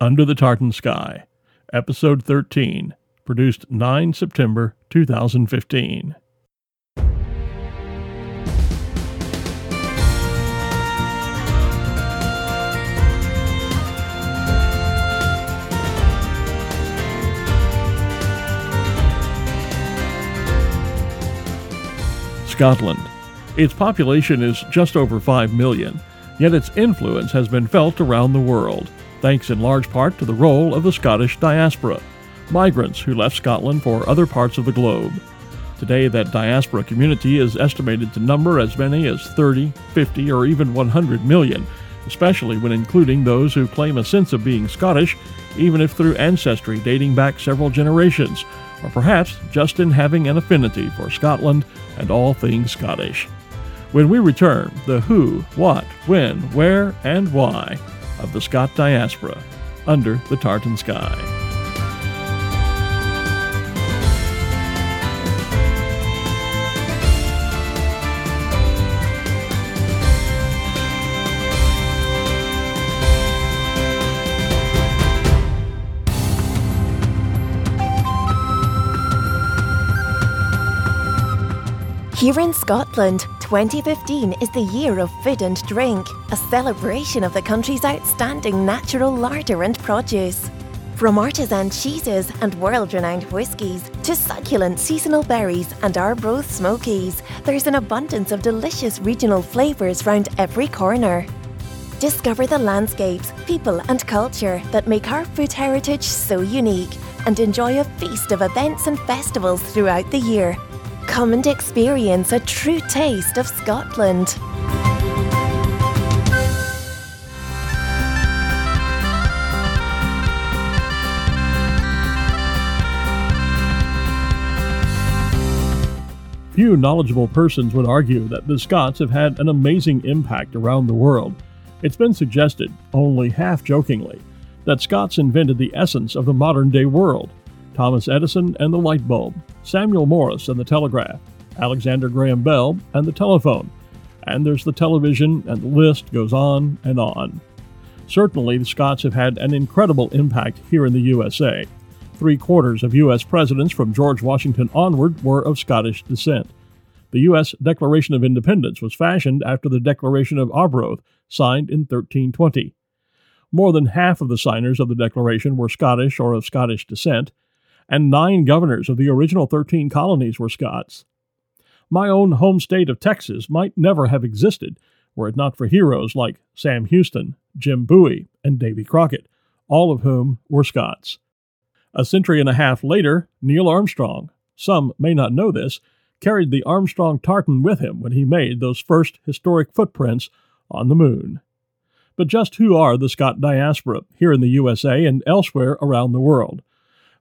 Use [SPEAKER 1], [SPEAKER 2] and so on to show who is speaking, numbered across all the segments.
[SPEAKER 1] Under the Tartan Sky, Episode 13, produced 9 September 2015. Scotland. Its population is just over 5 million, yet its influence has been felt around the world thanks in large part to the role of the Scottish diaspora, migrants who left Scotland for other parts of the globe. Today, that diaspora community is estimated to number as many as 30, 50, or even 100 million, especially when including those who claim a sense of being Scottish, even if through ancestry dating back several generations, or perhaps just in having an affinity for Scotland and all things Scottish. When we return, the who, what, when, where, and why of the Scot diaspora under the tartan sky.
[SPEAKER 2] Here in Scotland, 2015 is the year of food and drink, a celebration of the country's outstanding natural larder and produce. From artisan cheeses and world renowned whiskies to succulent seasonal berries and Arbroath smokies, there's an abundance of delicious regional flavours round every corner. Discover the landscapes, people, and culture that make our food heritage so unique and enjoy a feast of events and festivals throughout the year Come and experience a true taste of Scotland.
[SPEAKER 1] Few knowledgeable persons would argue that the Scots have had an amazing impact around the world. It's been suggested, only half jokingly, that Scots invented the essence of the modern day world Thomas Edison and the light bulb, Samuel Morse and the telegraph, Alexander Graham Bell and the telephone, and there's the television, and the list goes on and on. Certainly, the Scots have had an incredible impact here in the USA. Three quarters of U.S. presidents from George Washington onward were of Scottish descent. The U.S. Declaration of Independence was fashioned after the Declaration of Arbroath, signed in 1320. More than half of the signers of the Declaration were Scottish or of Scottish descent, and nine governors of the original 13 colonies were Scots. My own home state of Texas might never have existed were it not for heroes like Sam Houston, Jim Bowie, and Davy Crockett, all of whom were Scots. A century and a half later, Neil Armstrong, some may not know this, carried the Armstrong tartan with him when he made those first historic footprints on the moon. But just who are the Scot diaspora here in the USA and elsewhere around the world?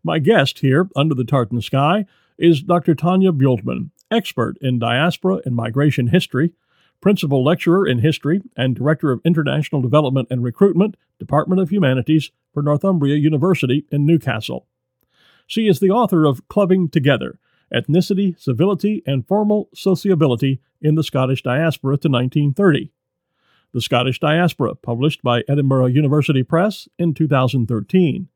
[SPEAKER 1] My guest here, under the tartan sky, is Dr. Tanja Bueltmann, expert in diaspora and migration history, principal lecturer in history, and director of international development and recruitment, Department of Humanities for Northumbria University in Newcastle. She is the author of Clubbing Together Ethnicity, Civility, and Formal Sociability in the Scottish Diaspora to 1930. The Scottish Diaspora, published by Edinburgh University Press in 2013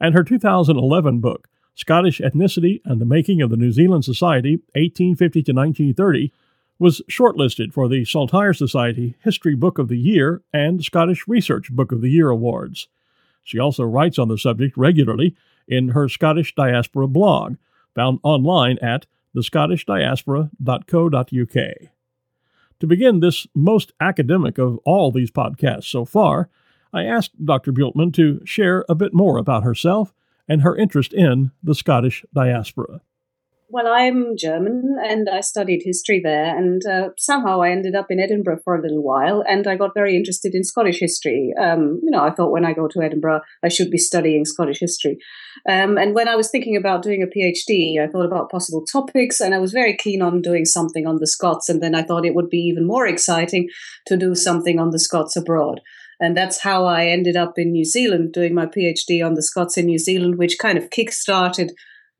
[SPEAKER 1] and her 2011 book, Scottish Ethnicity and the Making of the New Zealand Society, 1850 to 1930, was shortlisted for the Saltire Society History Book of the Year and Scottish Research Book of the Year awards. She also writes on the subject regularly in her Scottish Diaspora blog, found online at thescottishdiaspora.co.uk. To begin this most academic of all these podcasts so far, I asked Dr. Bueltmann to share a bit more about herself and her interest in the Scottish diaspora.
[SPEAKER 3] Well, I'm German and I studied history there, and uh, somehow I ended up in Edinburgh for a little while, and I got very interested in Scottish history. Um, you know, I thought when I go to Edinburgh, I should be studying Scottish history. Um, and when I was thinking about doing a PhD, I thought about possible topics, and I was very keen on doing something on the Scots, and then I thought it would be even more exciting to do something on the Scots abroad. And that's how I ended up in New Zealand doing my PhD on the Scots in New Zealand, which kind of kick-started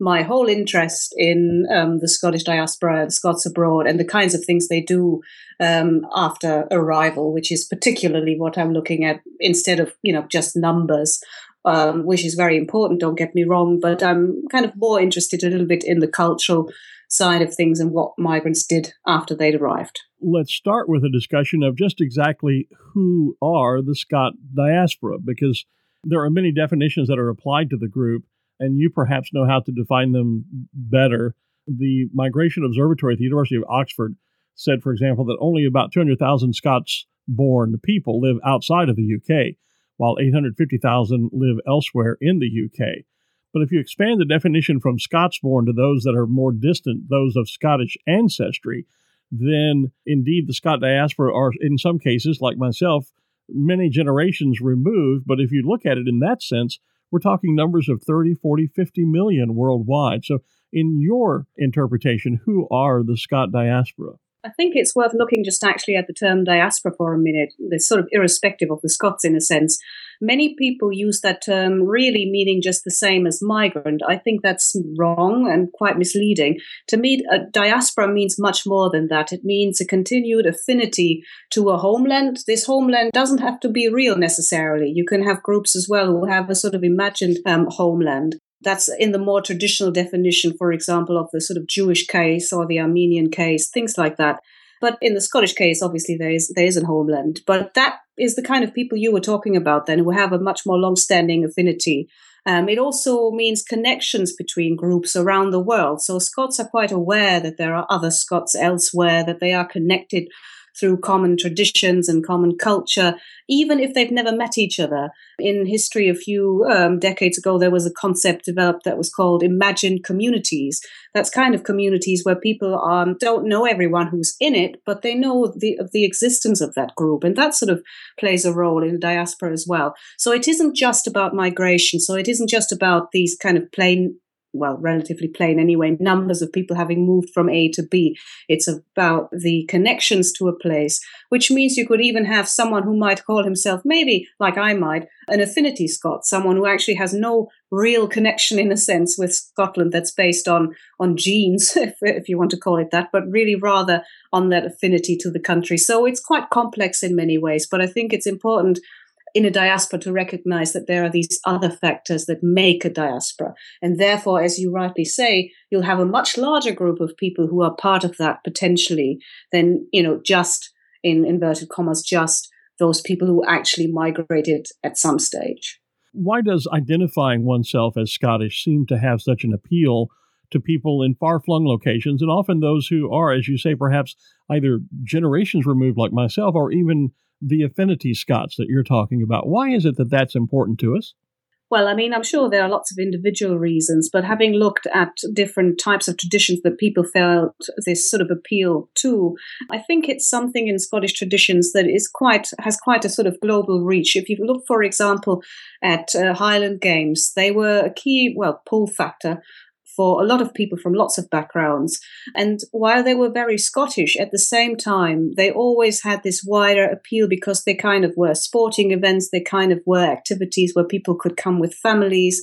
[SPEAKER 3] my whole interest in um, the Scottish diaspora and Scots abroad and the kinds of things they do um, after arrival, which is particularly what I'm looking at instead of you know just numbers um, which is very important, don't get me wrong, but I'm kind of more interested a little bit in the cultural side of things and what migrants did after they'd arrived.
[SPEAKER 1] Let's start with a discussion of just exactly who are the Scot diaspora, because there are many definitions that are applied to the group, and you perhaps know how to define them better. The Migration Observatory at the University of Oxford said, for example, that only about 200,000 Scots born people live outside of the UK, while 850,000 live elsewhere in the UK. But if you expand the definition from Scots born to those that are more distant, those of Scottish ancestry, then indeed the Scot diaspora are, in some cases, like myself, many generations removed. But if you look at it in that sense, we're talking numbers of 30, 40, 50 million worldwide. So, in your interpretation, who are the Scot diaspora?
[SPEAKER 3] I think it's worth looking just actually at the term diaspora for a minute. It's sort of irrespective of the Scots in a sense. Many people use that term really meaning just the same as migrant. I think that's wrong and quite misleading. To me, a diaspora means much more than that. It means a continued affinity to a homeland. This homeland doesn't have to be real necessarily. You can have groups as well who have a sort of imagined um, homeland. That's in the more traditional definition, for example, of the sort of Jewish case or the Armenian case, things like that. But in the Scottish case, obviously there is there is a homeland. But that is the kind of people you were talking about then, who have a much more long-standing affinity. Um, it also means connections between groups around the world. So Scots are quite aware that there are other Scots elsewhere, that they are connected through common traditions and common culture, even if they've never met each other. In history, a few um, decades ago, there was a concept developed that was called imagined communities. That's kind of communities where people um, don't know everyone who's in it, but they know the, the existence of that group. And that sort of plays a role in the diaspora as well. So it isn't just about migration. So it isn't just about these kind of plain well, relatively plain anyway, numbers of people having moved from A to B. It's about the connections to a place, which means you could even have someone who might call himself, maybe like I might, an affinity Scot, someone who actually has no real connection in a sense with Scotland that's based on, on genes, if, if you want to call it that, but really rather on that affinity to the country. So it's quite complex in many ways, but I think it's important in a diaspora to recognize that there are these other factors that make a diaspora. And therefore, as you rightly say, you'll have a much larger group of people who are part of that potentially than, you know, just in inverted commas, just those people who actually migrated at some stage.
[SPEAKER 1] Why does identifying oneself as Scottish seem to have such an appeal to people in far flung locations and often those who are, as you say, perhaps either generations removed like myself or even the affinity Scots that you're talking about. Why is it that that's important to us?
[SPEAKER 3] Well, I mean, I'm sure there are lots of individual reasons, but having looked at different types of traditions that people felt this sort of appeal to, I think it's something in Scottish traditions that is quite has quite a sort of global reach. If you look, for example, at uh, Highland Games, they were a key, well, pull factor for a lot of people from lots of backgrounds. And while they were very Scottish, at the same time, they always had this wider appeal because they kind of were sporting events, they kind of were activities where people could come with families.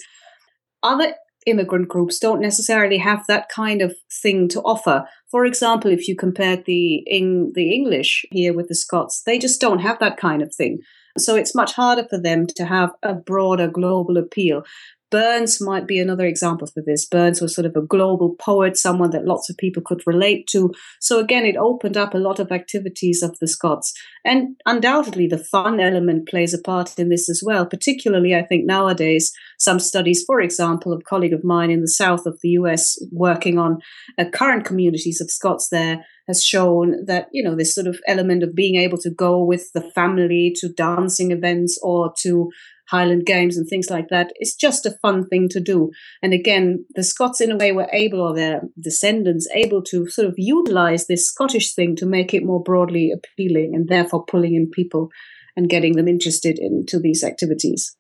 [SPEAKER 3] Other immigrant groups don't necessarily have that kind of thing to offer. For example, if you compared the in the English here with the Scots, they just don't have that kind of thing. So it's much harder for them to have a broader global appeal. Burns might be another example for this. Burns was sort of a global poet, someone that lots of people could relate to. So again, it opened up a lot of activities of the Scots. And undoubtedly, the fun element plays a part in this as well. Particularly, I think nowadays, some studies, for example, a colleague of mine in the south of the US working on uh, current communities of Scots there has shown that, you know, this sort of element of being able to go with the family to dancing events or to Highland Games and things like that. It's just a fun thing to do. And again, the Scots, in a way, were able, or their descendants, able to sort of utilize this Scottish thing to make it more broadly appealing and therefore pulling in people and getting them interested into these activities.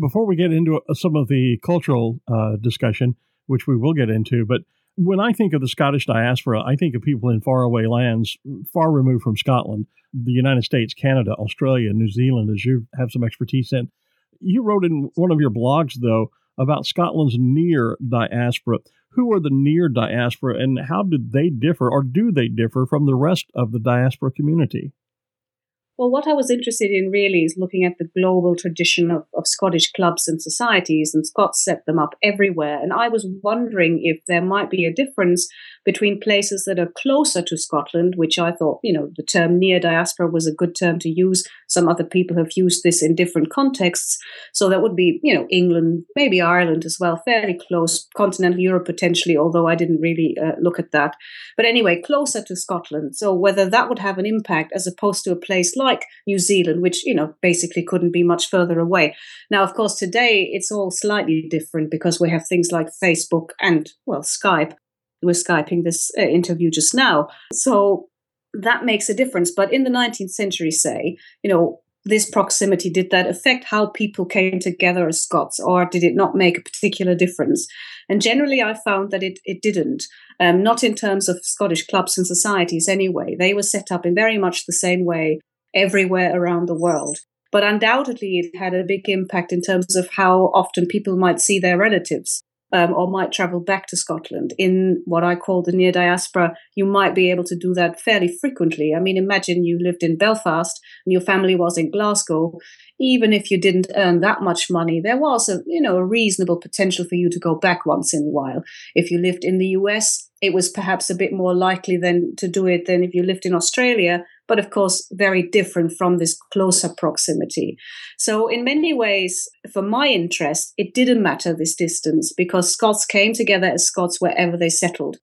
[SPEAKER 1] Before we get into uh, some of the cultural uh, discussion, which we will get into, but when I think of the Scottish diaspora, I think of people in faraway lands, far removed from Scotland, the United States, Canada, Australia, New Zealand, as you have some expertise in. You wrote in one of your blogs, though, about Scotland's near diaspora. Who are the near diaspora and how do they differ or do they differ from the rest of the diaspora community?
[SPEAKER 3] Well, what I was interested in really is looking at the global tradition of, of Scottish clubs and societies, and Scots set them up everywhere. And I was wondering if there might be a difference between places that are closer to Scotland, which I thought, you know, the term near diaspora was a good term to use. Some other people have used this in different contexts. So that would be, you know, England, maybe Ireland as well, fairly close, continental Europe potentially, although I didn't really uh, look at that. But anyway, closer to Scotland. So whether that would have an impact as opposed to a place like New Zealand, which, you know, basically couldn't be much further away. Now, of course, today it's all slightly different because we have things like Facebook and, well, Skype we're Skyping this uh, interview just now. So that makes a difference. But in the 19th century, say, you know, this proximity, did that affect how people came together as Scots, or did it not make a particular difference? And generally, I found that it, it didn't, um, not in terms of Scottish clubs and societies anyway. They were set up in very much the same way everywhere around the world. But undoubtedly, it had a big impact in terms of how often people might see their relatives um, or might travel back to Scotland in what I call the near diaspora, you might be able to do that fairly frequently. I mean, imagine you lived in Belfast and your family was in Glasgow. Even if you didn't earn that much money, there was a you know a reasonable potential for you to go back once in a while. If you lived in the US, it was perhaps a bit more likely than to do it than if you lived in Australia but of course very different from this closer proximity. So in many ways, for my interest, it didn't matter this distance because Scots came together as Scots wherever they settled.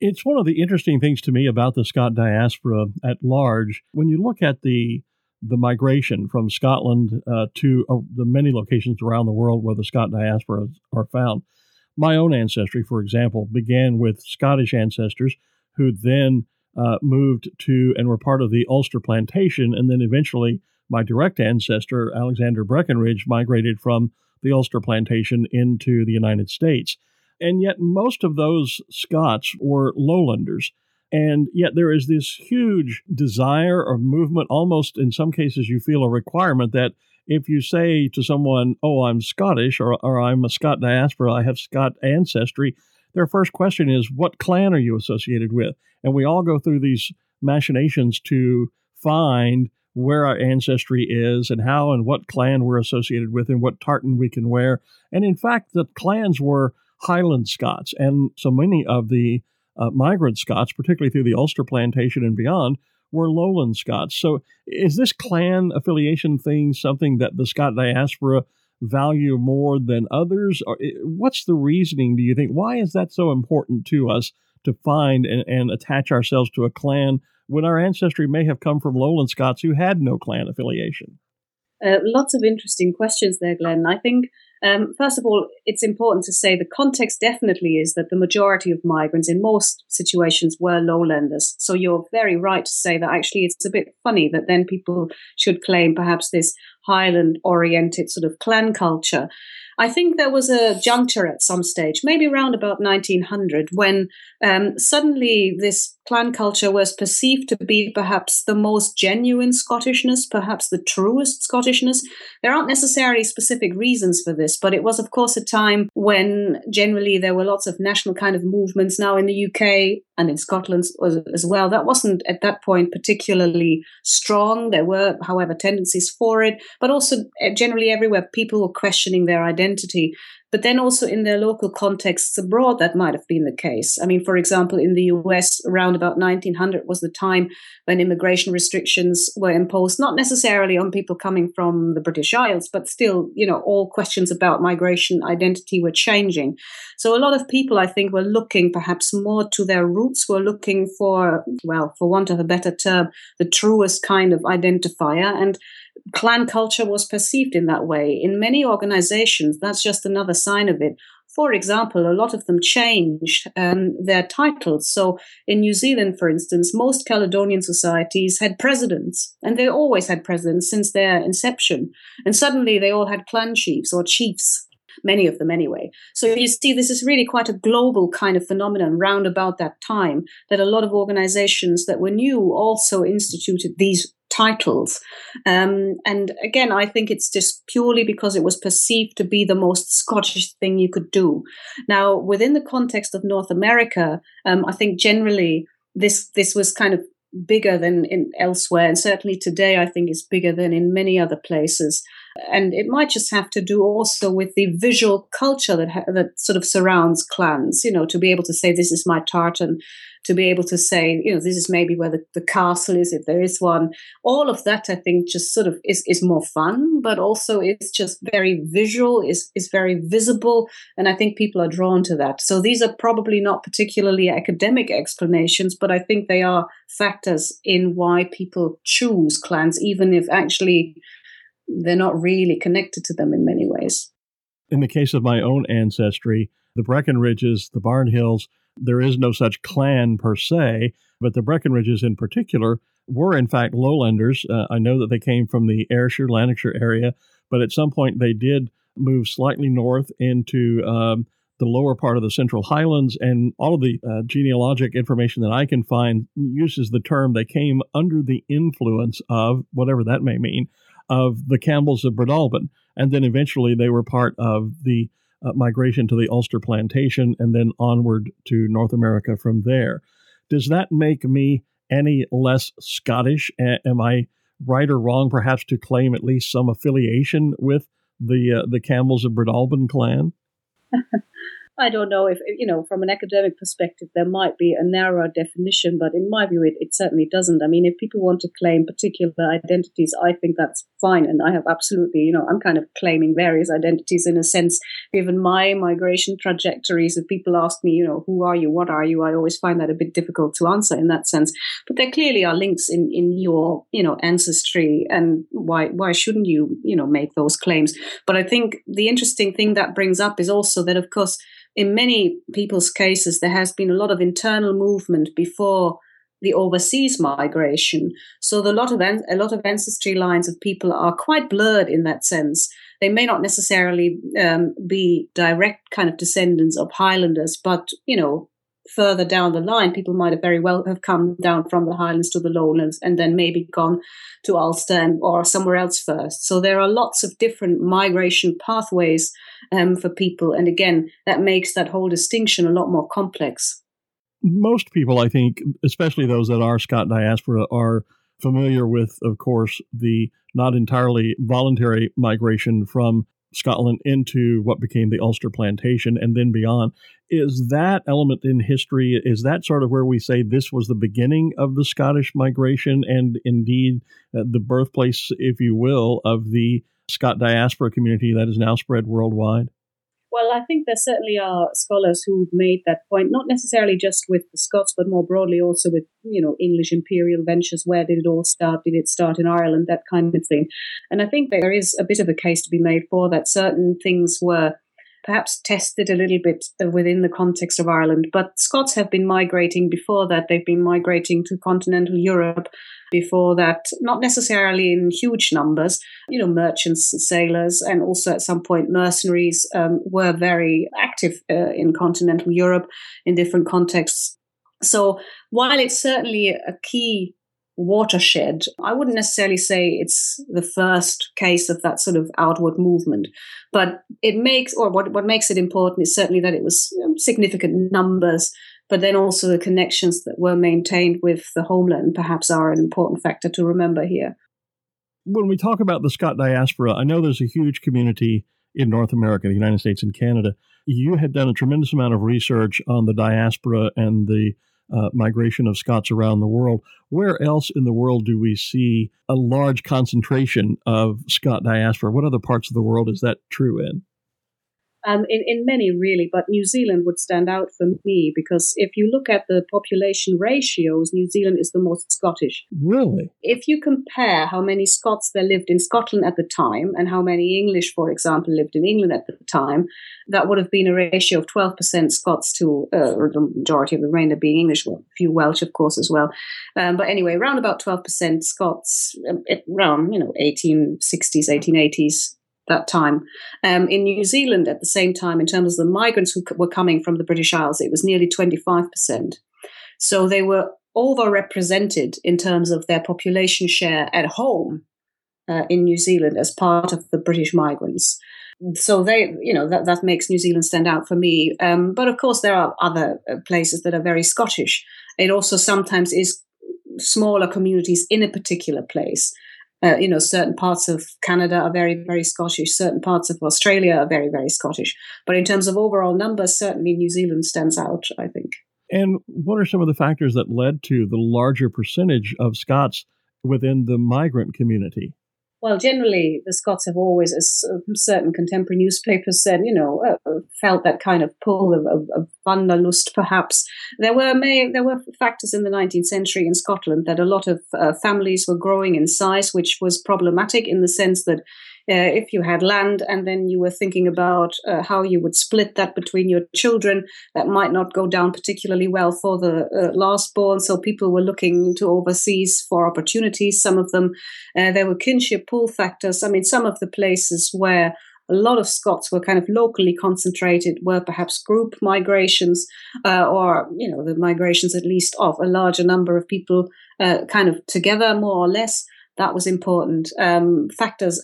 [SPEAKER 1] It's one of the interesting things to me about the Scot diaspora at large. When you look at the the migration from Scotland uh, to uh, the many locations around the world where the Scot diaspora are found. My own ancestry, for example, began with Scottish ancestors who then uh, moved to and were part of the Ulster plantation. And then eventually, my direct ancestor, Alexander Breckinridge, migrated from the Ulster plantation into the United States. And yet, most of those Scots were lowlanders. And yet, there is this huge desire or movement, almost in some cases, you feel a requirement that if you say to someone, Oh, I'm Scottish, or, or I'm a Scot diaspora, I have Scot ancestry, their first question is, What clan are you associated with? And we all go through these machinations to find where our ancestry is and how and what clan we're associated with and what tartan we can wear. And in fact, the clans were Highland Scots. And so many of the uh, migrant Scots, particularly through the Ulster plantation and beyond, were lowland Scots. So is this clan affiliation thing something that the Scot diaspora value more than others? Or what's the reasoning, do you think? Why is that so important to us to find and, and attach ourselves to a clan when our ancestry may have come from lowland Scots who had no clan affiliation?
[SPEAKER 3] Uh, lots of interesting questions there, Glenn. I think, um, first of all, it's important to say the context definitely is that the majority of migrants in most situations were lowlanders. So you're very right to say that actually it's a bit funny that then people should claim perhaps this Highland oriented sort of clan culture. I think there was a juncture at some stage, maybe around about 1900, when um, suddenly this clan culture was perceived to be perhaps the most genuine Scottishness, perhaps the truest Scottishness. There aren't necessarily specific reasons for this, but it was, of course, a time when generally there were lots of national kind of movements. Now in the UK and in Scotland as well, that wasn't at that point particularly strong. There were, however, tendencies for it, but also uh, generally everywhere people were questioning their identity. But then also in their local contexts abroad, that might have been the case. I mean, for example, in the US, around about 1900 was the time when immigration restrictions were imposed, not necessarily on people coming from the British Isles, but still, you know, all questions about migration identity were changing. So a lot of people, I think, were looking perhaps more to their roots, were looking for, well, for want of a better term, the truest kind of identifier. And clan culture was perceived in that way. In many organizations, that's just another sign of it. For example, a lot of them changed um, their titles. So in New Zealand, for instance, most Caledonian societies had presidents, and they always had presidents since their inception. And suddenly they all had clan chiefs or chiefs many of them anyway. So you see, this is really quite a global kind of phenomenon round about that time that a lot of organizations that were new also instituted these titles. Um, and again, I think it's just purely because it was perceived to be the most Scottish thing you could do. Now, within the context of North America, um, I think generally this this was kind of bigger than in elsewhere, and certainly today I think is bigger than in many other places. And it might just have to do also with the visual culture that, ha- that sort of surrounds clans, you know, to be able to say, this is my tartan, to be able to say, you know, this is maybe where the, the castle is, if there is one. All of that, I think, just sort of is, is more fun, but also it's just very visual, is, is very visible. And I think people are drawn to that. So these are probably not particularly academic explanations, but I think they are factors in why people choose clans, even if actually they're not really connected to them in many ways.
[SPEAKER 1] In the case of my own ancestry, the Breckenridges, the Barnhills, there is no such clan per se, but the Breckenridges in particular were in fact lowlanders. Uh, I know that they came from the Ayrshire, Lanarkshire area, but at some point they did move slightly north into um, the lower part of the Central Highlands, and all of the uh, genealogic information that I can find uses the term they came under the influence of, whatever that may mean, of the Campbells of Breadalbane. And then eventually they were part of the uh, migration to the Ulster plantation and then onward to North America from there. Does that make me any less Scottish? A- am I right or wrong, perhaps, to claim at least some affiliation with the uh, the Campbells of Breadalbane clan?
[SPEAKER 3] I don't know if, you know, from an academic perspective, there might be a narrower definition, but in my view, it, it certainly doesn't. I mean, if people want to claim particular identities, I think that's fine. And I have absolutely, you know, I'm kind of claiming various identities in a sense, given my migration trajectories. If people ask me, you know, who are you? What are you? I always find that a bit difficult to answer in that sense. But there clearly are links in, in your, you know, ancestry. And why, why shouldn't you, you know, make those claims? But I think the interesting thing that brings up is also that, of course, in many people's cases, there has been a lot of internal movement before the overseas migration. So the lot of a lot of ancestry lines of people are quite blurred in that sense. They may not necessarily um, be direct kind of descendants of Highlanders, but you know further down the line, people might have very well have come down from the Highlands to the Lowlands and then maybe gone to Ulster or somewhere else first. So there are lots of different migration pathways um, for people. And again, that makes that whole distinction a lot more complex.
[SPEAKER 1] Most people, I think, especially those that are Scot diaspora, are familiar with, of course, the not entirely voluntary migration from Scotland into what became the Ulster Plantation and then beyond. Is that element in history, is that sort of where we say this was the beginning of the Scottish migration and indeed uh, the birthplace, if you will, of the Scot diaspora community that is now spread worldwide?
[SPEAKER 3] Well, I think there certainly are scholars who've made that point, not necessarily just with the Scots, but more broadly also with, you know, English imperial ventures. Where did it all start? Did it start in Ireland? That kind of thing. And I think there is a bit of a case to be made for that certain things were perhaps tested a little bit uh, within the context of Ireland. But Scots have been migrating before that. They've been migrating to continental Europe before that, not necessarily in huge numbers. You know, merchants and sailors, and also at some point mercenaries um, were very active uh, in continental Europe in different contexts. So while it's certainly a key watershed. I wouldn't necessarily say it's the first case of that sort of outward movement, but it makes, or what, what makes it important is certainly that it was significant numbers, but then also the connections that were maintained with the homeland perhaps are an important factor to remember here.
[SPEAKER 1] When we talk about the Scot diaspora, I know there's a huge community in North America, the United States, and Canada. You had done a tremendous amount of research on the diaspora and the uh, migration of Scots around the world. Where else in the world do we see a large concentration of Scot diaspora? What other parts of the world is that true in?
[SPEAKER 3] Um, in, in many, really, but New Zealand would stand out for me because if you look at the population ratios, New Zealand is the most Scottish.
[SPEAKER 1] Really?
[SPEAKER 3] If you compare how many Scots there lived in Scotland at the time and how many English, for example, lived in England at the time, that would have been a ratio of 12% Scots to uh, the majority of the remainder being English, well, a few Welsh, of course, as well. Um, but anyway, around about 12% Scots, um, around, you know, 1860s, 1880s, that time. Um, in New Zealand, at the same time, in terms of the migrants who were coming from the British Isles, it was nearly 25%. So they were overrepresented in terms of their population share at home uh, in New Zealand as part of the British migrants. So they, you know, that, that makes New Zealand stand out for me. Um, but of course, there are other uh, places that are very Scottish. It also sometimes is smaller communities in a particular place Uh, you know, certain parts of Canada are very, very Scottish. Certain parts of Australia are very, very Scottish. But in terms of overall numbers, certainly New Zealand stands out, I think.
[SPEAKER 1] And what are some of the factors that led to the larger percentage of Scots within the migrant community?
[SPEAKER 3] Well, generally, the Scots have always, as certain contemporary newspapers said, you know, uh, uh felt that kind of pull of, of, wanderlust, perhaps. There were may, there were factors in the 19th century in Scotland that a lot of uh, families were growing in size, which was problematic in the sense that uh, if you had land and then you were thinking about uh, how you would split that between your children, that might not go down particularly well for the uh, last born. So people were looking to overseas for opportunities. Some of them, uh, there were kinship pull factors. I mean, some of the places where a lot of Scots were kind of locally concentrated, were perhaps group migrations, uh, or you know the migrations at least of a larger number of people, uh, kind of together more or less. That was important. Um, factors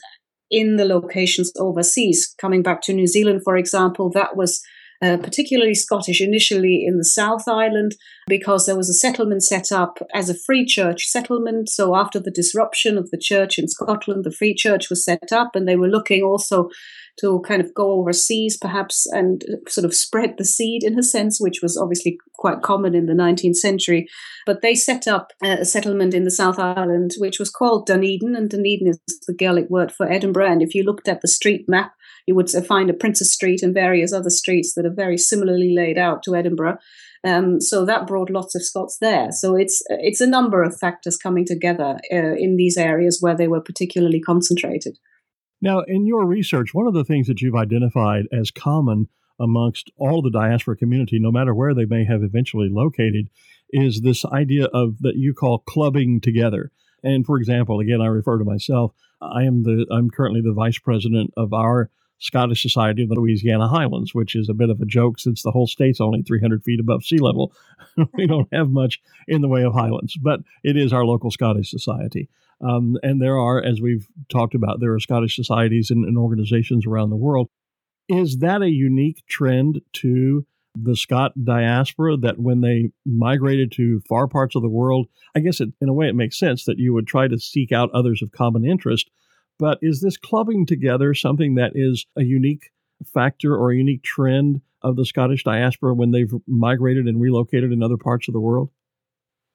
[SPEAKER 3] in the locations overseas. Coming back to New Zealand, for example, that was uh, particularly Scottish initially in the South Island because there was a settlement set up as a free church settlement. So after the disruption of the church in Scotland, the free church was set up, and they were looking also to kind of go overseas perhaps and sort of spread the seed in a sense, which was obviously quite common in the 19th century. But they set up a settlement in the South Island, which was called Dunedin, and Dunedin is the Gaelic word for Edinburgh. And if you looked at the street map, you would find a Princes Street and various other streets that are very similarly laid out to Edinburgh. Um, so that brought lots of Scots there. So it's it's a number of factors coming together uh, in these areas where they were particularly concentrated.
[SPEAKER 1] Now, in your research, one of the things that you've identified as common amongst all the diaspora community, no matter where they may have eventually located, is this idea of that you call clubbing together. And for example, again, I refer to myself. I am the I'm currently the vice president of our Scottish Society of the Louisiana Highlands, which is a bit of a joke since the whole state's only 300 feet above sea level. we don't have much in the way of highlands, but it is our local Scottish society. Um, and there are, as we've talked about, there are Scottish societies and, and organizations around the world. Is that a unique trend to the Scot diaspora that when they migrated to far parts of the world, I guess it, in a way it makes sense that you would try to seek out others of common interest. But is this clubbing together something that is a unique factor or a unique trend of the Scottish diaspora when they've migrated and relocated in other parts of the world?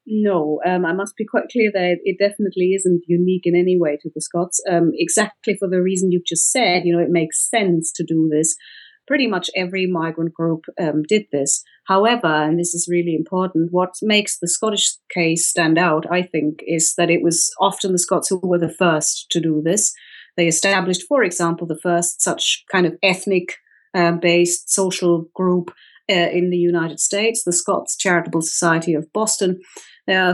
[SPEAKER 3] No, um, I must be quite clear that it definitely isn't unique in any way to the Scots. Um, exactly for the reason you've just said, you know, it makes sense to do this. Pretty much every migrant group um, did this. However, and this is really important, what makes the Scottish case stand out, I think, is that it was often the Scots who were the first to do this. They established, for example, the first such kind of ethnic uh, based social group uh, in the United States, the Scots Charitable Society of Boston.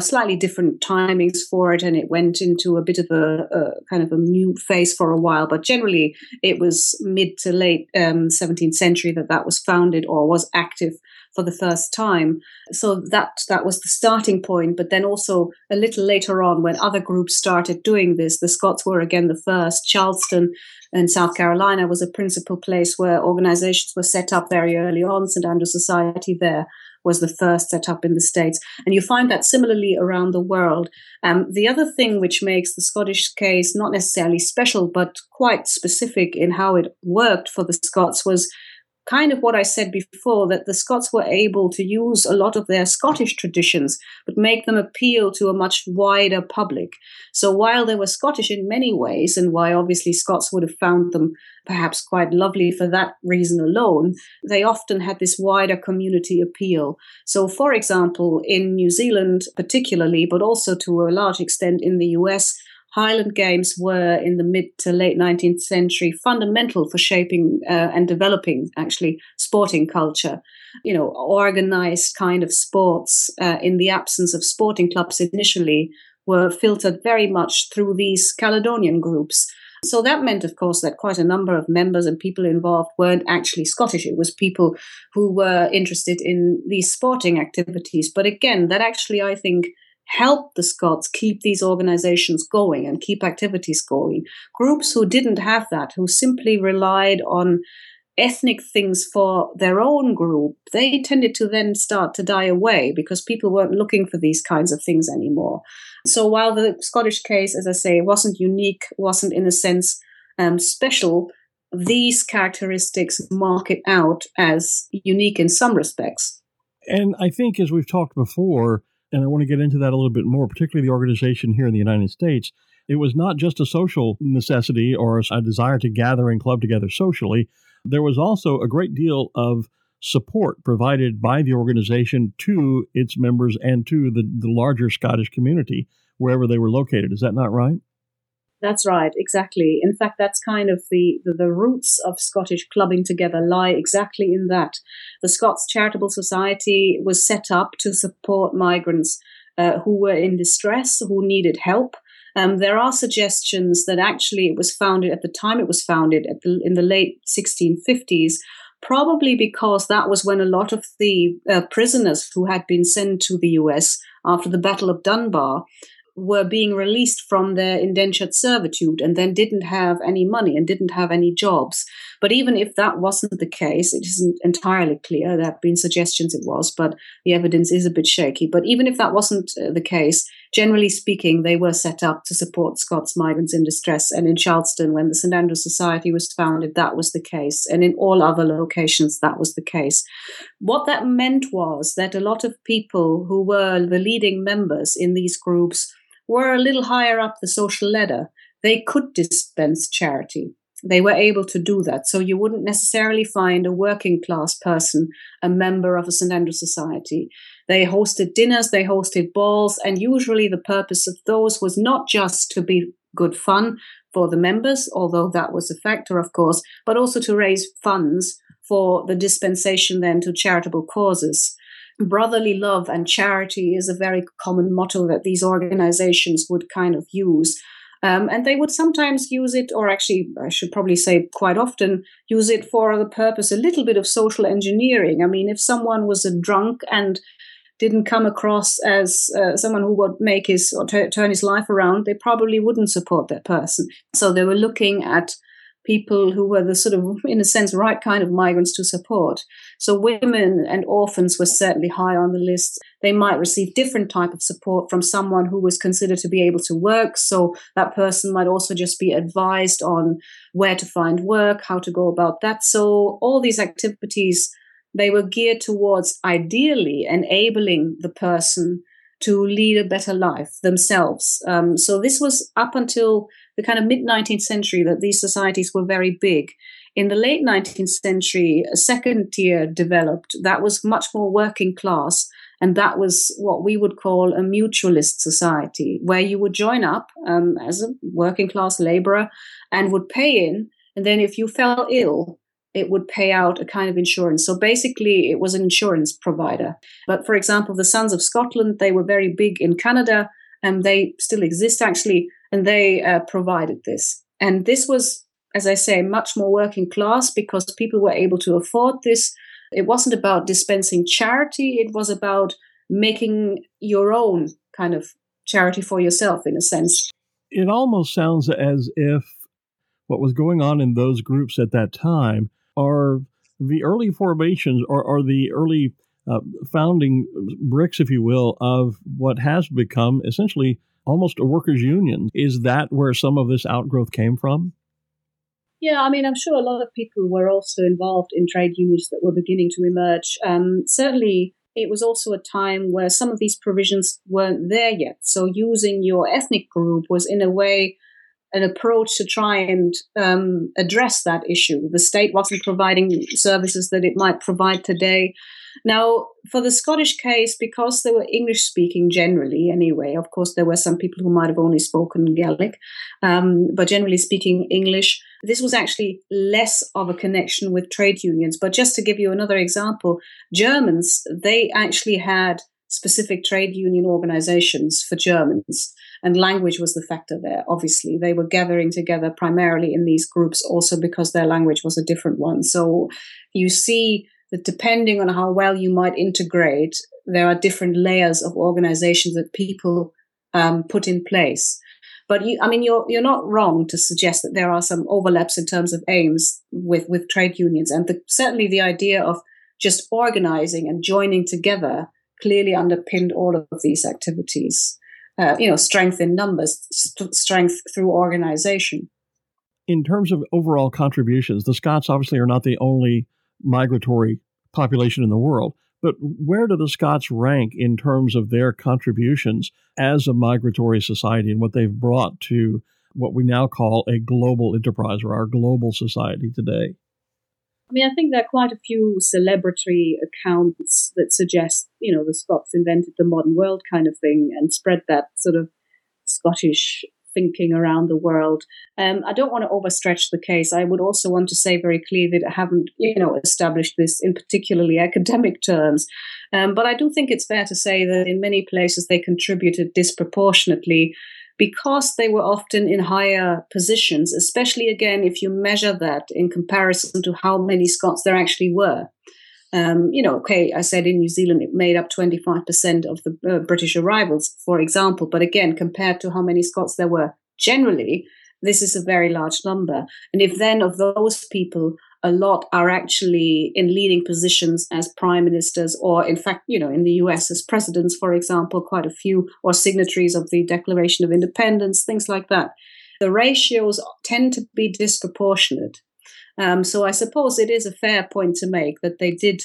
[SPEAKER 3] Slightly different timings for it, and it went into a bit of a, a kind of a new phase for a while. But generally, it was mid to late um, 17th century that that was founded or was active for the first time. So that that was the starting point. But then also a little later on, when other groups started doing this, the Scots were again the first. Charleston in South Carolina was a principal place where organizations were set up very early on. St Andrew Society there was the first set up in the States. And you find that similarly around the world. Um, the other thing which makes the Scottish case not necessarily special, but quite specific in how it worked for the Scots was kind of what I said before that the Scots were able to use a lot of their Scottish traditions, but make them appeal to a much wider public. So while they were Scottish in many ways, and why obviously Scots would have found them perhaps quite lovely for that reason alone, they often had this wider community appeal. So, for example, in New Zealand, particularly, but also to a large extent in the US, Highland Games were in the mid to late 19th century fundamental for shaping uh, and developing actually sporting culture. You know, organized kind of sports uh, in the absence of sporting clubs initially were filtered very much through these Caledonian groups. So that meant, of course, that quite a number of members and people involved weren't actually Scottish. It was people who were interested in these sporting activities. But again, that actually, I think, help the Scots keep these organizations going and keep activities going. Groups who didn't have that, who simply relied on ethnic things for their own group, they tended to then start to die away because people weren't looking for these kinds of things anymore. So while the Scottish case, as I say, wasn't unique, wasn't in a sense um, special, these characteristics mark it out as unique in some respects.
[SPEAKER 1] And I think, as we've talked before, and I want to get into that a little bit more, particularly the organization here in the United States, it was not just a social necessity or a desire to gather and club together socially. There was also a great deal of support provided by the organization to its members and to the, the larger Scottish community wherever they were located. Is that not right?
[SPEAKER 3] That's right, exactly. In fact, that's kind of the, the, the, roots of Scottish clubbing together lie exactly in that. The Scots Charitable Society was set up to support migrants uh, who were in distress, who needed help. Um, there are suggestions that actually it was founded at the time it was founded the, in the late 1650s, probably because that was when a lot of the uh, prisoners who had been sent to the US after the Battle of Dunbar were being released from their indentured servitude and then didn't have any money and didn't have any jobs. But even if that wasn't the case, it isn't entirely clear. There have been suggestions it was, but the evidence is a bit shaky. But even if that wasn't uh, the case, generally speaking, they were set up to support Scots migrants in distress. And in Charleston, when the St. Andrews Society was founded, that was the case. And in all other locations, that was the case. What that meant was that a lot of people who were the leading members in these groups were a little higher up the social ladder, they could dispense charity. They were able to do that. So you wouldn't necessarily find a working class person a member of a St. Andrew Society. They hosted dinners, they hosted balls, and usually the purpose of those was not just to be good fun for the members, although that was a factor, of course, but also to raise funds for the dispensation then to charitable causes brotherly love and charity is a very common motto that these organizations would kind of use. Um, and they would sometimes use it, or actually, I should probably say quite often, use it for the purpose a little bit of social engineering. I mean, if someone was a drunk and didn't come across as uh, someone who would make his or t- turn his life around, they probably wouldn't support that person. So they were looking at people who were the sort of, in a sense, right kind of migrants to support. So women and orphans were certainly high on the list. They might receive different type of support from someone who was considered to be able to work. So that person might also just be advised on where to find work, how to go about that. So all these activities, they were geared towards ideally enabling the person to lead a better life themselves. Um, so this was up until the kind of mid 19th century that these societies were very big. In the late 19th century, a second tier developed that was much more working class. And that was what we would call a mutualist society, where you would join up um, as a working class laborer and would pay in. And then if you fell ill, it would pay out a kind of insurance. So basically, it was an insurance provider. But for example, the Sons of Scotland, they were very big in Canada and they still exist actually and they uh, provided this. And this was, as I say, much more working class because people were able to afford this. It wasn't about dispensing charity, it was about making your own kind of charity for yourself, in a sense.
[SPEAKER 1] It almost sounds as if what was going on in those groups at that time are the early formations or, or the early uh, founding bricks, if you will, of what has become essentially almost a workers' union. Is that where some of this outgrowth came from?
[SPEAKER 3] Yeah, I mean, I'm sure a lot of people were also involved in trade unions that were beginning to emerge. Um, certainly, it was also a time where some of these provisions weren't there yet. So, using your ethnic group was, in a way, an approach to try and um, address that issue. The state wasn't providing services that it might provide today. Now, for the Scottish case, because they were English speaking generally, anyway, of course, there were some people who might have only spoken Gaelic, um, but generally speaking English, this was actually less of a connection with trade unions. But just to give you another example, Germans, they actually had specific trade union organizations for Germans. And language was the factor there, obviously. They were gathering together primarily in these groups also because their language was a different one. So you see that depending on how well you might integrate, there are different layers of organizations that people um, put in place.
[SPEAKER 4] But you, I mean, you're you're not wrong to suggest that there are some overlaps in terms of aims with with trade unions, and the, certainly the idea of just organizing and joining together clearly underpinned all of these activities. Uh, you know, strength in numbers, st- strength through organization.
[SPEAKER 1] In terms of overall contributions, the Scots obviously are not the only migratory population in the world. But where do the Scots rank in terms of their contributions as a migratory society and what they've brought to what we now call a global enterprise or our global society today?
[SPEAKER 3] I mean, I think there are quite a few celebratory accounts that suggest, you know, the Scots invented the modern world kind of thing and spread that sort of Scottish thinking around the world. Um, I don't want to overstretch the case. I would also want to say very clearly that I haven't, you know, established this in particularly academic terms. Um, but I do think it's fair to say that in many places they contributed disproportionately because they were often in higher positions, especially again if you measure that in comparison to how many Scots there actually were. Um, you know, okay, I said in New Zealand it made up 25% of the uh, British arrivals, for example. But again, compared to how many Scots there were generally, this is a very large number. And if then of those people, a lot are actually in leading positions as prime ministers, or in fact, you know, in the US as presidents, for example, quite a few, or signatories of the Declaration of Independence, things like that. The ratios tend to be disproportionate. Um, so I suppose it is a fair point to make that they did,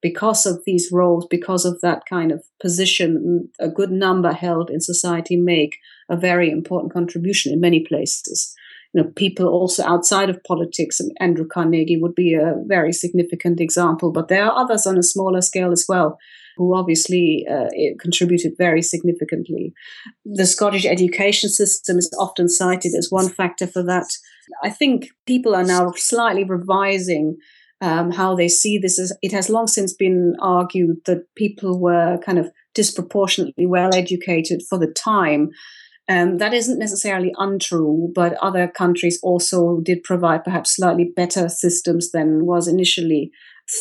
[SPEAKER 3] because of these roles, because of that kind of position, a good number held in society, make a very important contribution in many places. You know, people also outside of politics, Andrew Carnegie would be a very significant example, but there are others on a smaller scale as well who obviously uh, contributed very significantly. The Scottish education system is often cited as one factor for that. I think people are now slightly revising um, how they see this. As, it has long since been argued that people were kind of disproportionately well educated for the time. Um, that isn't necessarily untrue, but other countries also did provide perhaps slightly better systems than was initially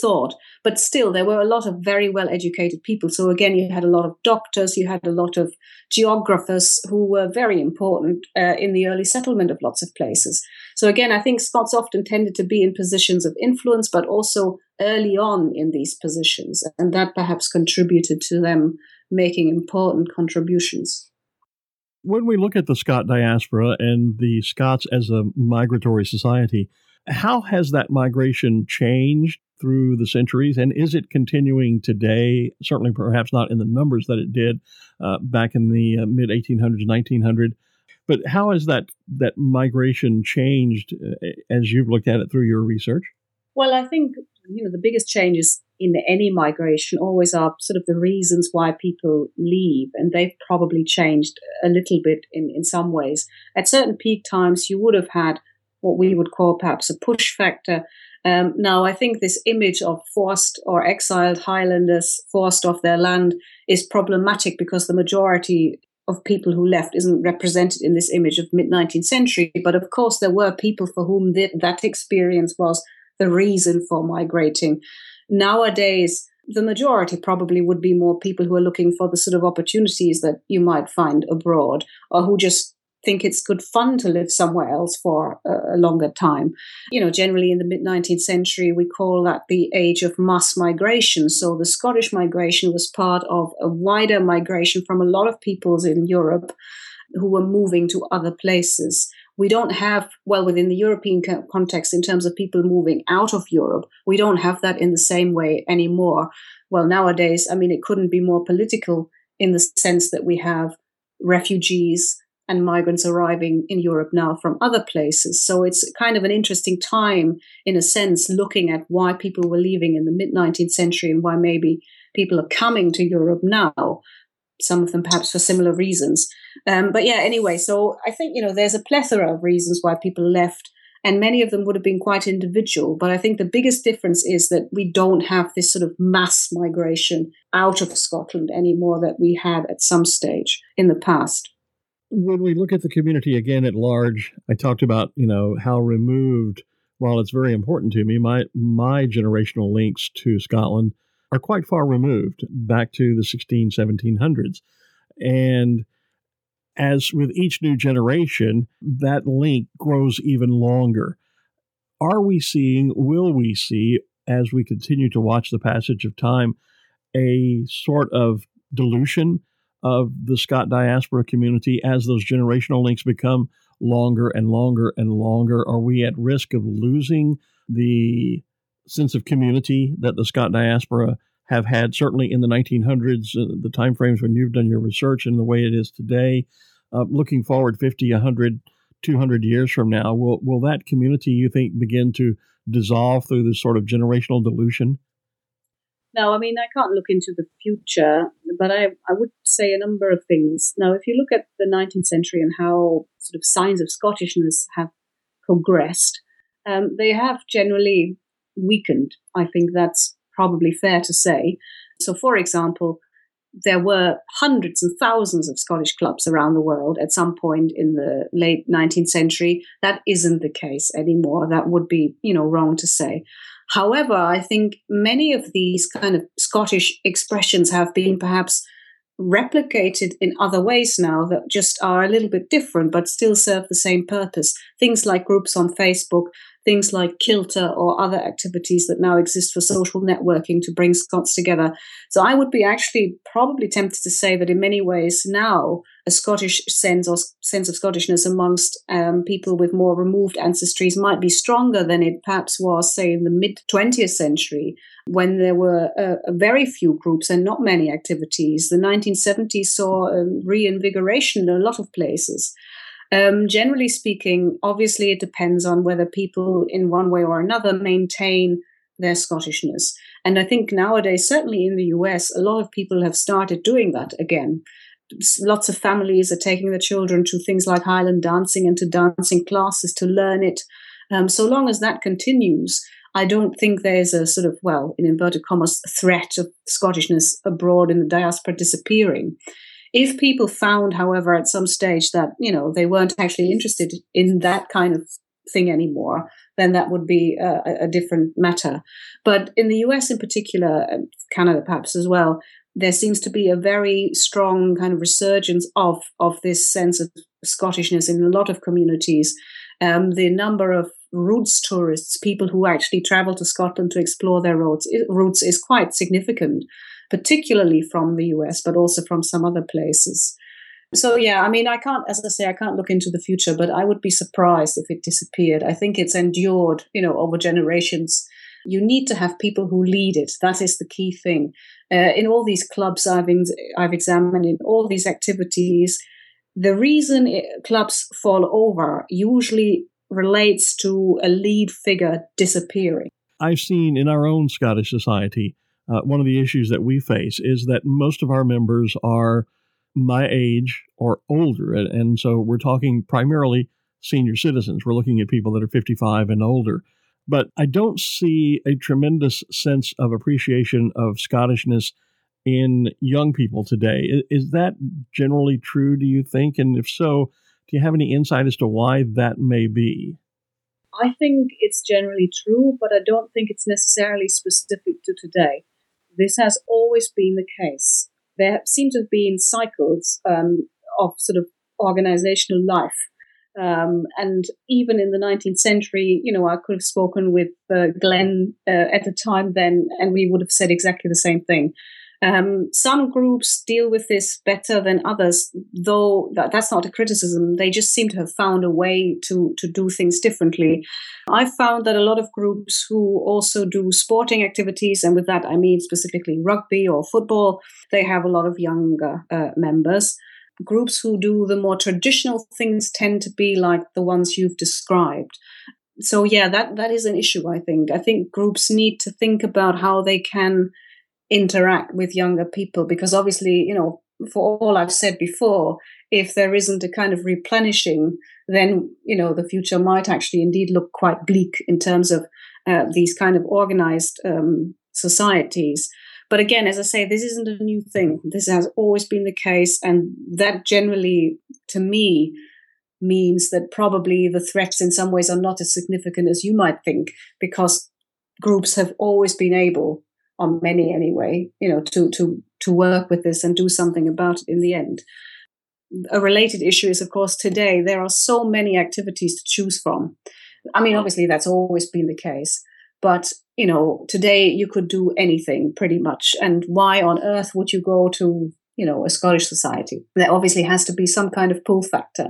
[SPEAKER 3] thought. But still, there were a lot of very well educated people. So again, you had a lot of doctors, you had a lot of geographers who were very important uh, in the early settlement of lots of places. So again, I think Scots often tended to be in positions of influence, but also early on in these positions. And that perhaps contributed to them making important contributions.
[SPEAKER 1] When we look at the Scot diaspora and the Scots as a migratory society, how has that migration changed through the centuries, and is it continuing today? Certainly, perhaps not in the numbers that it did uh, back in the uh, mid 1800s, 1900. But how has that that migration changed uh, as you've looked at it through your research?
[SPEAKER 3] Well, I think you know the biggest changes in any migration always are sort of the reasons why people leave, and they've probably changed a little bit in in some ways. At certain peak times, you would have had what we would call perhaps a push factor um, now, I think this image of forced or exiled Highlanders forced off their land is problematic because the majority of people who left isn't represented in this image of mid 19th century. But of course, there were people for whom th- that experience was the reason for migrating. Nowadays, the majority probably would be more people who are looking for the sort of opportunities that you might find abroad or who just think it's good fun to live somewhere else for a, longer time. You know, generally in the mid 19th century, we call that the age of mass migration. So the Scottish migration was part of a wider migration from a lot of peoples in Europe who were moving to other places. We don't have, well, within the European context, in terms of people moving out of Europe, we don't have that in the same way anymore. Well, nowadays, I mean, it couldn't be more political in the sense that we have refugees and migrants arriving in Europe now from other places. So it's kind of an interesting time, in a sense, looking at why people were leaving in the mid 19th century and why maybe people are coming to Europe now. Some of them perhaps for similar reasons. Um, but yeah, anyway, so I think, you know, there's a plethora of reasons why people left, and many of them would have been quite individual. But I think the biggest difference is that we don't have this sort of mass migration out of Scotland anymore that we had at some stage in the past
[SPEAKER 1] when we look at the community again at large, I talked about you know how removed, while it's very important to me, my my generational links to Scotland are quite far removed, back to the 16, 1700s, and as with each new generation, that link grows even longer. Are we seeing, will we see, as we continue to watch the passage of time, a sort of dilution of the Scot diaspora community as those generational links become longer and longer and longer? Are we at risk of losing the sense of community that the Scot diaspora have had, certainly in the 1900s, uh, the time frames when you've done your research and the way it is today? Uh, looking forward 50, 100, 200 years from now, will, will that community, you think, begin to dissolve through this sort of generational dilution?
[SPEAKER 3] No, I mean, I can't look into the future, but I, I would say a number of things. Now, if you look at the 19th century and how sort of signs of Scottishness have progressed, um, they have generally weakened. I think that's probably fair to say. So, for example, there were hundreds and thousands of Scottish clubs around the world at some point in the late 19th century. That isn't the case anymore. That would be, you know, wrong to say. However, I think many of these kind of Scottish expressions have been perhaps replicated in other ways now that just are a little bit different but still serve the same purpose. Things like groups on Facebook, things like Kilter or other activities that now exist for social networking to bring Scots together. So I would be actually probably tempted to say that in many ways now a Scottish sense or sense of Scottishness amongst um, people with more removed ancestries might be stronger than it perhaps was, say, in the mid 20th century when there were a very few groups and not many activities. The 1970s saw a reinvigoration in a lot of places. Um, generally speaking, obviously, it depends on whether people, in one way or another, maintain their Scottishness. And I think nowadays, certainly in the US, a lot of people have started doing that again. Lots of families are taking their children to things like Highland dancing and to dancing classes to learn it. Um, so long as that continues, I don't think there's a sort of, well, in inverted commas, threat of Scottishness abroad in the diaspora disappearing. If people found, however, at some stage that, you know, they weren't actually interested in that kind of thing anymore, then that would be a, a different matter. But in the US in particular, Canada perhaps as well, there seems to be a very strong kind of resurgence of of this sense of Scottishness in a lot of communities. Um, the number of roots tourists, people who actually travel to Scotland to explore their roots, roots is quite significant particularly from the US, but also from some other places. So yeah, I mean, I can't, as I say, I can't look into the future, but I would be surprised if it disappeared. I think it's endured, you know, over generations. You need to have people who lead it. That is the key thing. Uh, in all these clubs I've in, I've examined, in all these activities, the reason it, clubs fall over usually relates to a lead figure disappearing.
[SPEAKER 1] I've seen in our own Scottish society uh, one of the issues that we face is that most of our members are my age or older. And, so we're talking primarily senior citizens. We're looking at people that are 55 and older. But I don't see a tremendous sense of appreciation of Scottishness in young people today. Is that generally true, do you think? And if so, do you have any insight as to why that may be?
[SPEAKER 3] I think it's generally true, but I don't think it's necessarily specific to today. This has always been the case. There seem to have been cycles um, of sort of organizational life. Um, and even in the 19th century, you know, I could have spoken with uh, Glenn uh, at the time then, and we would have said exactly the same thing. Um, some groups deal with this better than others, though that, that's not a criticism. They just seem to have found a way to, to do things differently. I've found that a lot of groups who also do sporting activities, and with that I mean specifically rugby or football, they have a lot of younger uh, members. Groups who do the more traditional things tend to be like the ones you've described so yeah that that is an issue i think i think groups need to think about how they can interact with younger people because obviously you know for all i've said before if there isn't a kind of replenishing then you know the future might actually indeed look quite bleak in terms of uh, these kind of organized um, societies. But again as i say this isn't a new thing. This has always been the case and that generally to me means that probably the threats in some ways are not as significant as you might think because groups have always been able on many anyway, you know, to to to work with this and do something about it in the end. a related issue is, of course, today there are so many activities to choose from. I mean, obviously, that's always been the case. But, you know, today you could do anything pretty much. And why on earth would you go to, you know, a Scottish society? There obviously has to be some kind of pull factor.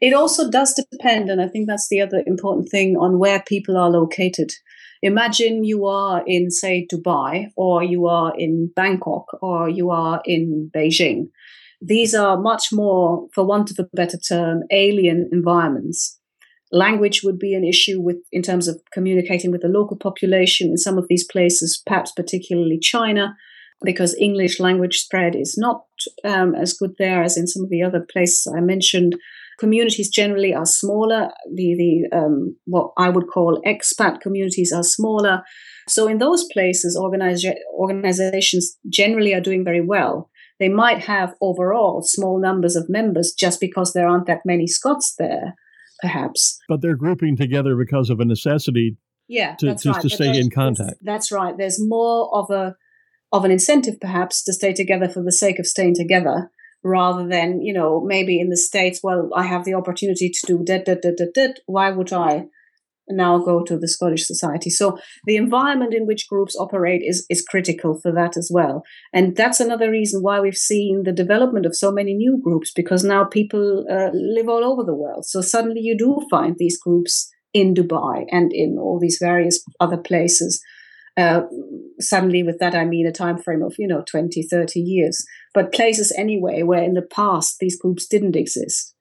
[SPEAKER 3] It also does depend, and I think that's the other important thing, on where people are located. Imagine you are in, say, Dubai, or you are in Bangkok, or you are in Beijing. These are much more, for want of a better term, alien environments language would be an issue with in terms of communicating with the local population in some of these places, perhaps particularly China, because English language spread is not um, as good there as in some of the other places I mentioned. Communities generally are smaller. The the um, what I would call expat communities are smaller. So in those places, organiza- organizations generally are doing very well. They might have overall small numbers of members just because there aren't that many Scots there perhaps.
[SPEAKER 1] But they're grouping together because of a necessity.
[SPEAKER 3] Yeah,
[SPEAKER 1] to,
[SPEAKER 3] that's
[SPEAKER 1] just
[SPEAKER 3] right.
[SPEAKER 1] to stay in contact.
[SPEAKER 3] That's right. There's more of a of an incentive, perhaps, to stay together for the sake of staying together, rather than you know maybe in the states. Well, I have the opportunity to do that, that, that, that, that. Why would I? now go to the Scottish Society. So the environment in which groups operate is, is critical for that as well. And that's another reason why we've seen the development of so many new groups, because now people uh, live all over the world. So suddenly you do find these groups in Dubai and in all these various other places. Uh, suddenly with that i mean a time frame of you know 20 30 years but places anyway where in the past these groups didn't exist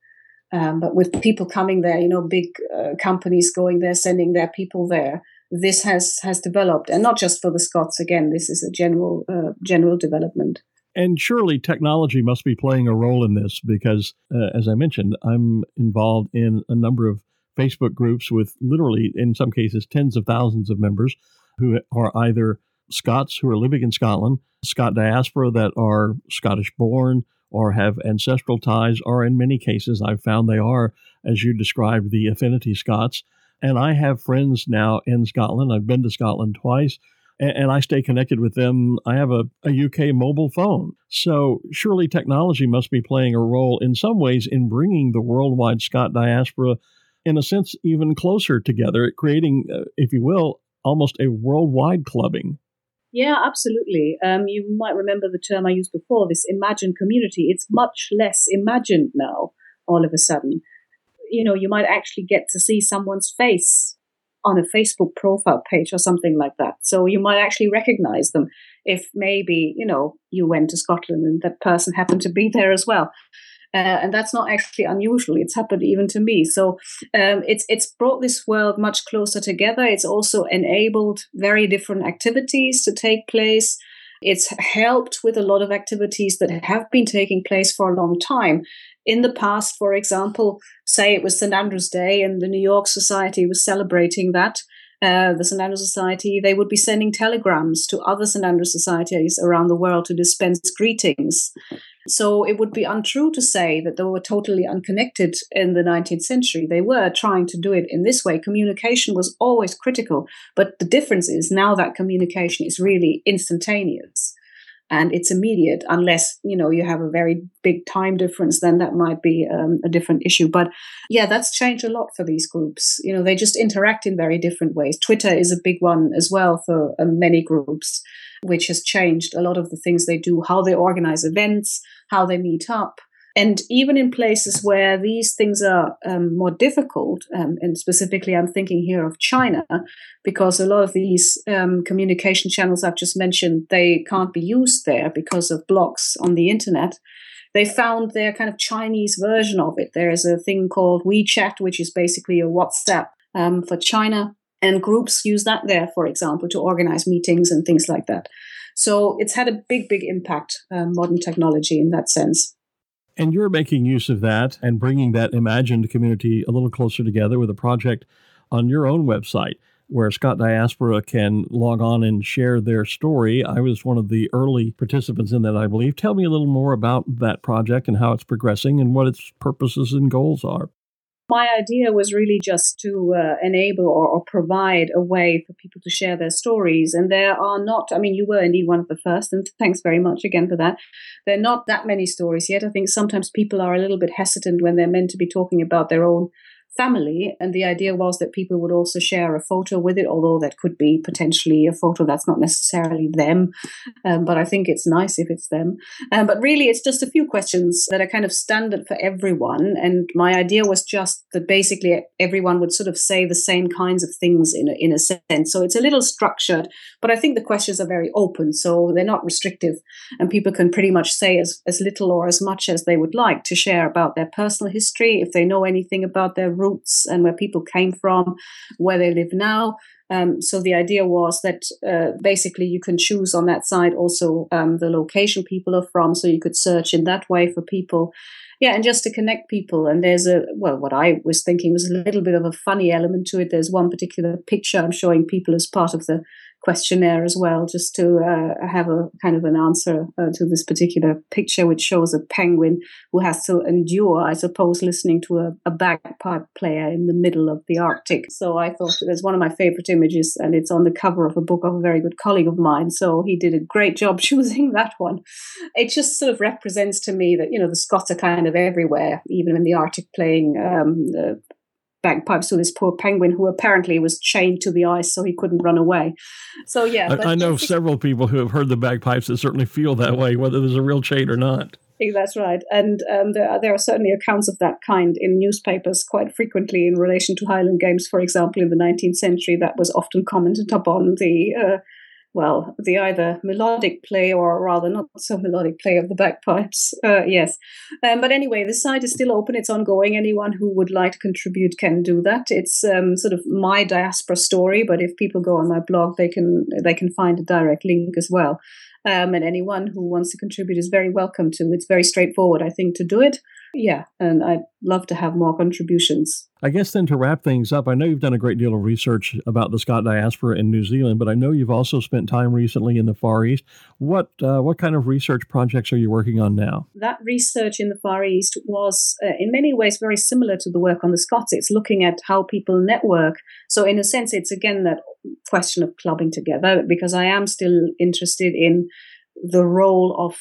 [SPEAKER 3] um, but with people coming there, you know, big uh, companies going there, sending their people there, this has has developed, and not just for the Scots. Again, this is a general uh, general development.
[SPEAKER 1] And surely technology must be playing a role in this because, uh, as I mentioned, I'm involved in a number of Facebook groups with literally, in some cases, tens of thousands of members who are either Scots who are living in Scotland, Scot diaspora that are Scottish born, or have ancestral ties, or in many cases, I've found they are, as you described, the affinity Scots. And I have friends now in Scotland. I've been to Scotland twice, and, I stay connected with them. I have a, a UK mobile phone. So surely technology must be playing a role in some ways in bringing the worldwide Scot diaspora, in a sense, even closer together, creating, uh, if you will, almost a worldwide clubbing.
[SPEAKER 5] Yeah, absolutely. Um, you might remember the term I used before, this imagined community. It's much less imagined now, all of a sudden. You know, you might actually get to see someone's face on a Facebook profile page or something like that. So you might actually recognize them if maybe, you know, you went to Scotland and that person happened to be there as well. Uh, and that's not actually unusual. It's happened even to me. So um, it's it's brought this world much closer together. It's also enabled very different activities to take place. It's helped with a lot of activities that have been taking place for a long time. In the past, for example, say it was St. Andrew's Day and the New York Society was celebrating that. Uh, the St. Andrews Society, they would be sending telegrams to other St. Andrews societies around the world to dispense greetings. So it would be untrue to say that they were totally unconnected in the 19th century. They were trying to do it in this way. Communication was always critical, but the difference is now that communication is really instantaneous and it's immediate unless you know you have a very big time difference then that might be um, a different issue. But yeah that's changed a lot for these groups. You know they just interact in very different ways. Twitter is a big one as well for uh, many groups which has changed a lot of the things they do how they organize events how they meet up and even in places where these things are um, more difficult, um, and specifically I'm thinking here of China, because a lot of these um, communication channels I've just mentioned, they can't be used there because of blocks on the internet. They found their kind of Chinese version of it. There is a thing called WeChat, which is basically a WhatsApp um, for China. And groups use that there, for example, to organize meetings and things like that. So it's had a big, big impact, uh, modern technology in that sense.
[SPEAKER 1] And you're making use of that and bringing that imagined community a little closer together with a project on your own website where Scot Diaspora can log on and share their story. I was one of the early participants in that, I believe. Tell me a little more about that project and how it's progressing and what its purposes and goals are.
[SPEAKER 3] My idea was really just to uh, enable or, or, provide a way for people to share their stories. And there are not, I mean, you were indeed one of the first, and thanks very much again for that. There are not that many stories yet. I think sometimes people are a little bit hesitant when they're meant to be talking about their own family. And the idea was that people would also share a photo with it, although that could be potentially a photo that's not necessarily them. Um, but I think it's nice if it's them. Um, but really, it's just a few questions that are kind of standard for everyone. And my idea was just that basically everyone would sort of say the same kinds of things in a, in a sense. So it's a little structured, but I think the questions are very open. So they're not restrictive. And people can pretty much say as, as little or as much as they would like to share about their personal history, if they know anything about their roots and where people came from, where they live now. Um, so the idea was that uh, basically you can choose on that side also um, the location people are from, so you could search in that way for people. Yeah, and just to connect people. And there's a well, what I was thinking was a little bit of a funny element to it. There's one particular picture I'm showing people as part of the questionnaire as well, just to uh, have a kind of an answer uh, to this particular picture, which shows a penguin who has to endure, I suppose, listening to a, a bagpipe player in the middle of the Arctic. So I thought it was one of my favorite images, and it's on the cover of a book of a very good colleague of mine. So he did a great job choosing that one. It just sort of represents to me that, you know, the Scots are kind of everywhere, even in the Arctic playing um, bagpipes to this poor penguin who apparently was chained to the ice so he couldn't run away. So yeah,
[SPEAKER 1] I, I know several people who have heard the bagpipes that certainly feel that way, whether there's a real chain or not.
[SPEAKER 3] That's right, and um, there, are, there are certainly accounts of that kind in newspapers quite frequently in relation to Highland Games, for example, in the 19th century. That was often commented upon. The uh, well, the either melodic play or rather not so melodic play of the bagpipes. Uh, yes. Um, but anyway, the site is still open. It's ongoing. Anyone who would like to contribute can do that. It's um, sort of my diaspora story, but if people go on my blog, they can they can find a direct link as well. Um, and anyone who wants to contribute is very welcome to. It's very straightforward, I think, to do it. Yeah, and I'd love to have more contributions.
[SPEAKER 1] I guess then to wrap things up, I know you've done a great deal of research about the Scot diaspora in New Zealand, but I know you've also spent time recently in the Far East. What uh, what kind of research projects are you working on now?
[SPEAKER 3] That research in the Far East was, uh, in many ways, very similar to the work on the Scots. It's looking at how people network. So, in a sense, it's again that question of clubbing together because I am still interested in the role of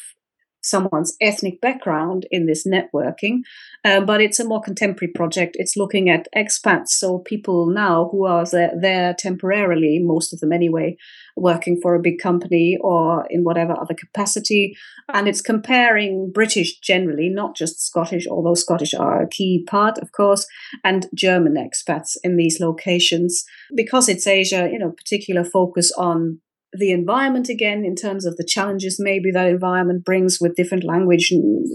[SPEAKER 3] someone's ethnic background in this networking, uh, but it's a more contemporary project. It's looking at expats, so people now who are there, there, temporarily, most of them anyway, working for a big company or in whatever other capacity. And it's comparing British generally, not just Scottish, although Scottish are a key part, of course, and German expats in these locations. Because it's Asia, you know, particular focus on the environment again in terms of the challenges maybe that environment brings with different language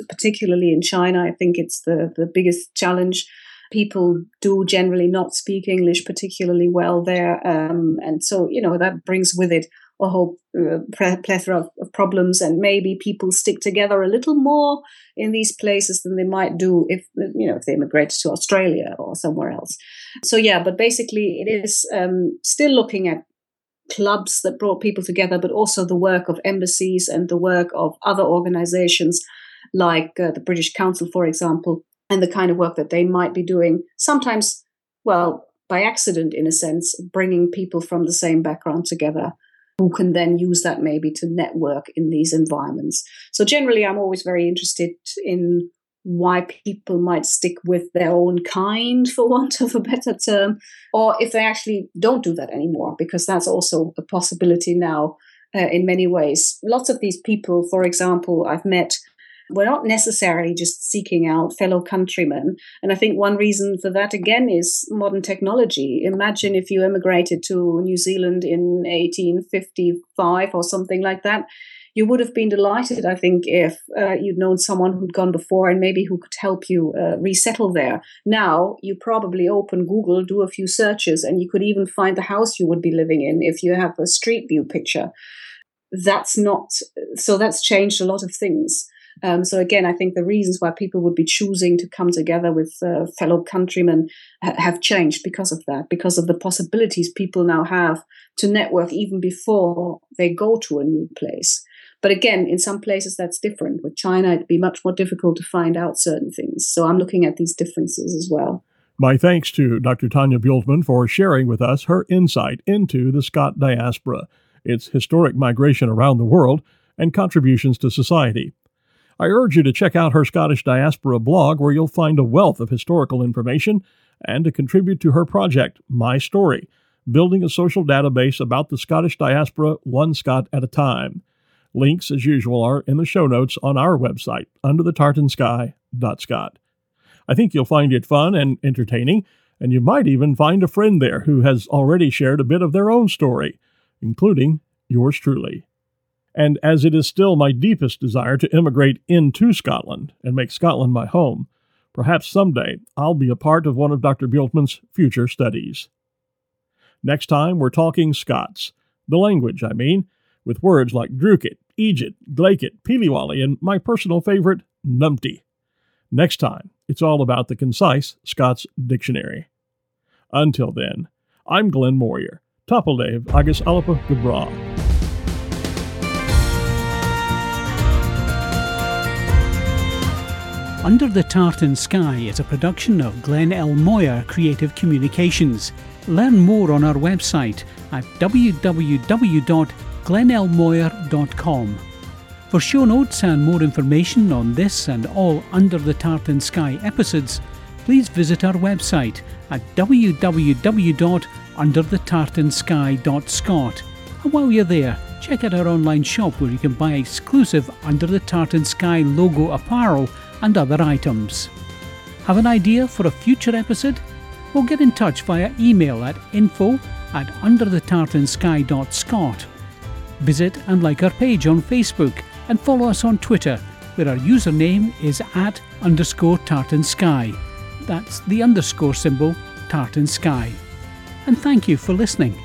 [SPEAKER 3] particularly in china. I think it's the, the biggest challenge. People do generally not speak english particularly well there um, and so you know that brings with it a whole uh, plethora of, of, problems and maybe people stick together a little more in these places than they might do if you know if they immigrated to australia or somewhere else. So yeah but basically it is um, still looking at clubs that brought people together, but also the work of embassies and the work of other organizations like uh, the British Council, for example, and the kind of work that they might be doing. Sometimes, well, by accident, in a sense, bringing people from the same background together who can then use that maybe to network in these environments. So, generally, I'm always very interested in why people might stick with their own kind, for want of a better term, or if they actually don't do that anymore, because that's also a possibility now uh, in many ways. Lots of these people, for example, I've met were not necessarily just seeking out fellow countrymen. And I think one reason for that, again, is modern technology. Imagine if you immigrated to New Zealand in 1855 or something like that you would have been delighted, I think, if uh, you'd known someone who'd gone before and maybe who could help you uh, resettle there. Now, you probably open Google, do a few searches, and you could even find the house you would be living in if you have a street view picture. That's not, so that's changed a lot of things. Um, so again, I think the reasons why people would be choosing to come together with uh, fellow countrymen ha- have changed because of that, because of the possibilities people now have to network even before they go to a new place. But again, in some places that's different. With China, it'd be much more difficult to find out certain things. So I'm looking at these differences as well.
[SPEAKER 1] My thanks to Dr. Tanja Bueltmann for sharing with us her insight into the Scot diaspora, its historic migration around the world, and contributions to society. I urge you to check out her Scottish Diaspora blog, where you'll find a wealth of historical information, and to contribute to her project, My Story, building a social database about the Scottish diaspora one Scot at a time. Links, as usual, are in the show notes on our website, under the underthetartansky.scot. I think you'll find it fun and entertaining, and you might even find a friend there who has already shared a bit of their own story, including yours truly. And as it is still my deepest desire to immigrate into Scotland and make Scotland my home, perhaps someday I'll be a part of one of Dr. Bueltmann's future studies. Next time, we're talking Scots, the language, I mean, with words like Drookit, Eejit, Glaikit, Peelie-wally, and my personal favorite, Numpty. Next time, it's all about the concise Scots Dictionary. Until then, I'm Glenn Moyer. Topple agus Alba gu bràth.
[SPEAKER 6] Under the Tartan Sky is a production of Glenn L. Moyer Creative Communications. Learn more on our website at www.glennlmoyer.com. For show notes and more information on this and all Under the Tartan Sky episodes, please visit our website at www.underthetartansky.scot. And while you're there, check out our online shop where you can buy exclusive Under the Tartan Sky logo apparel and other items. Have an idea for a future episode? Well, get in touch via email at info at underthetartansky.scot. Visit and like our page on Facebook and follow us on Twitter, where our username is at underscore tartan sky. That's the underscore symbol tartan sky. And thank you for listening.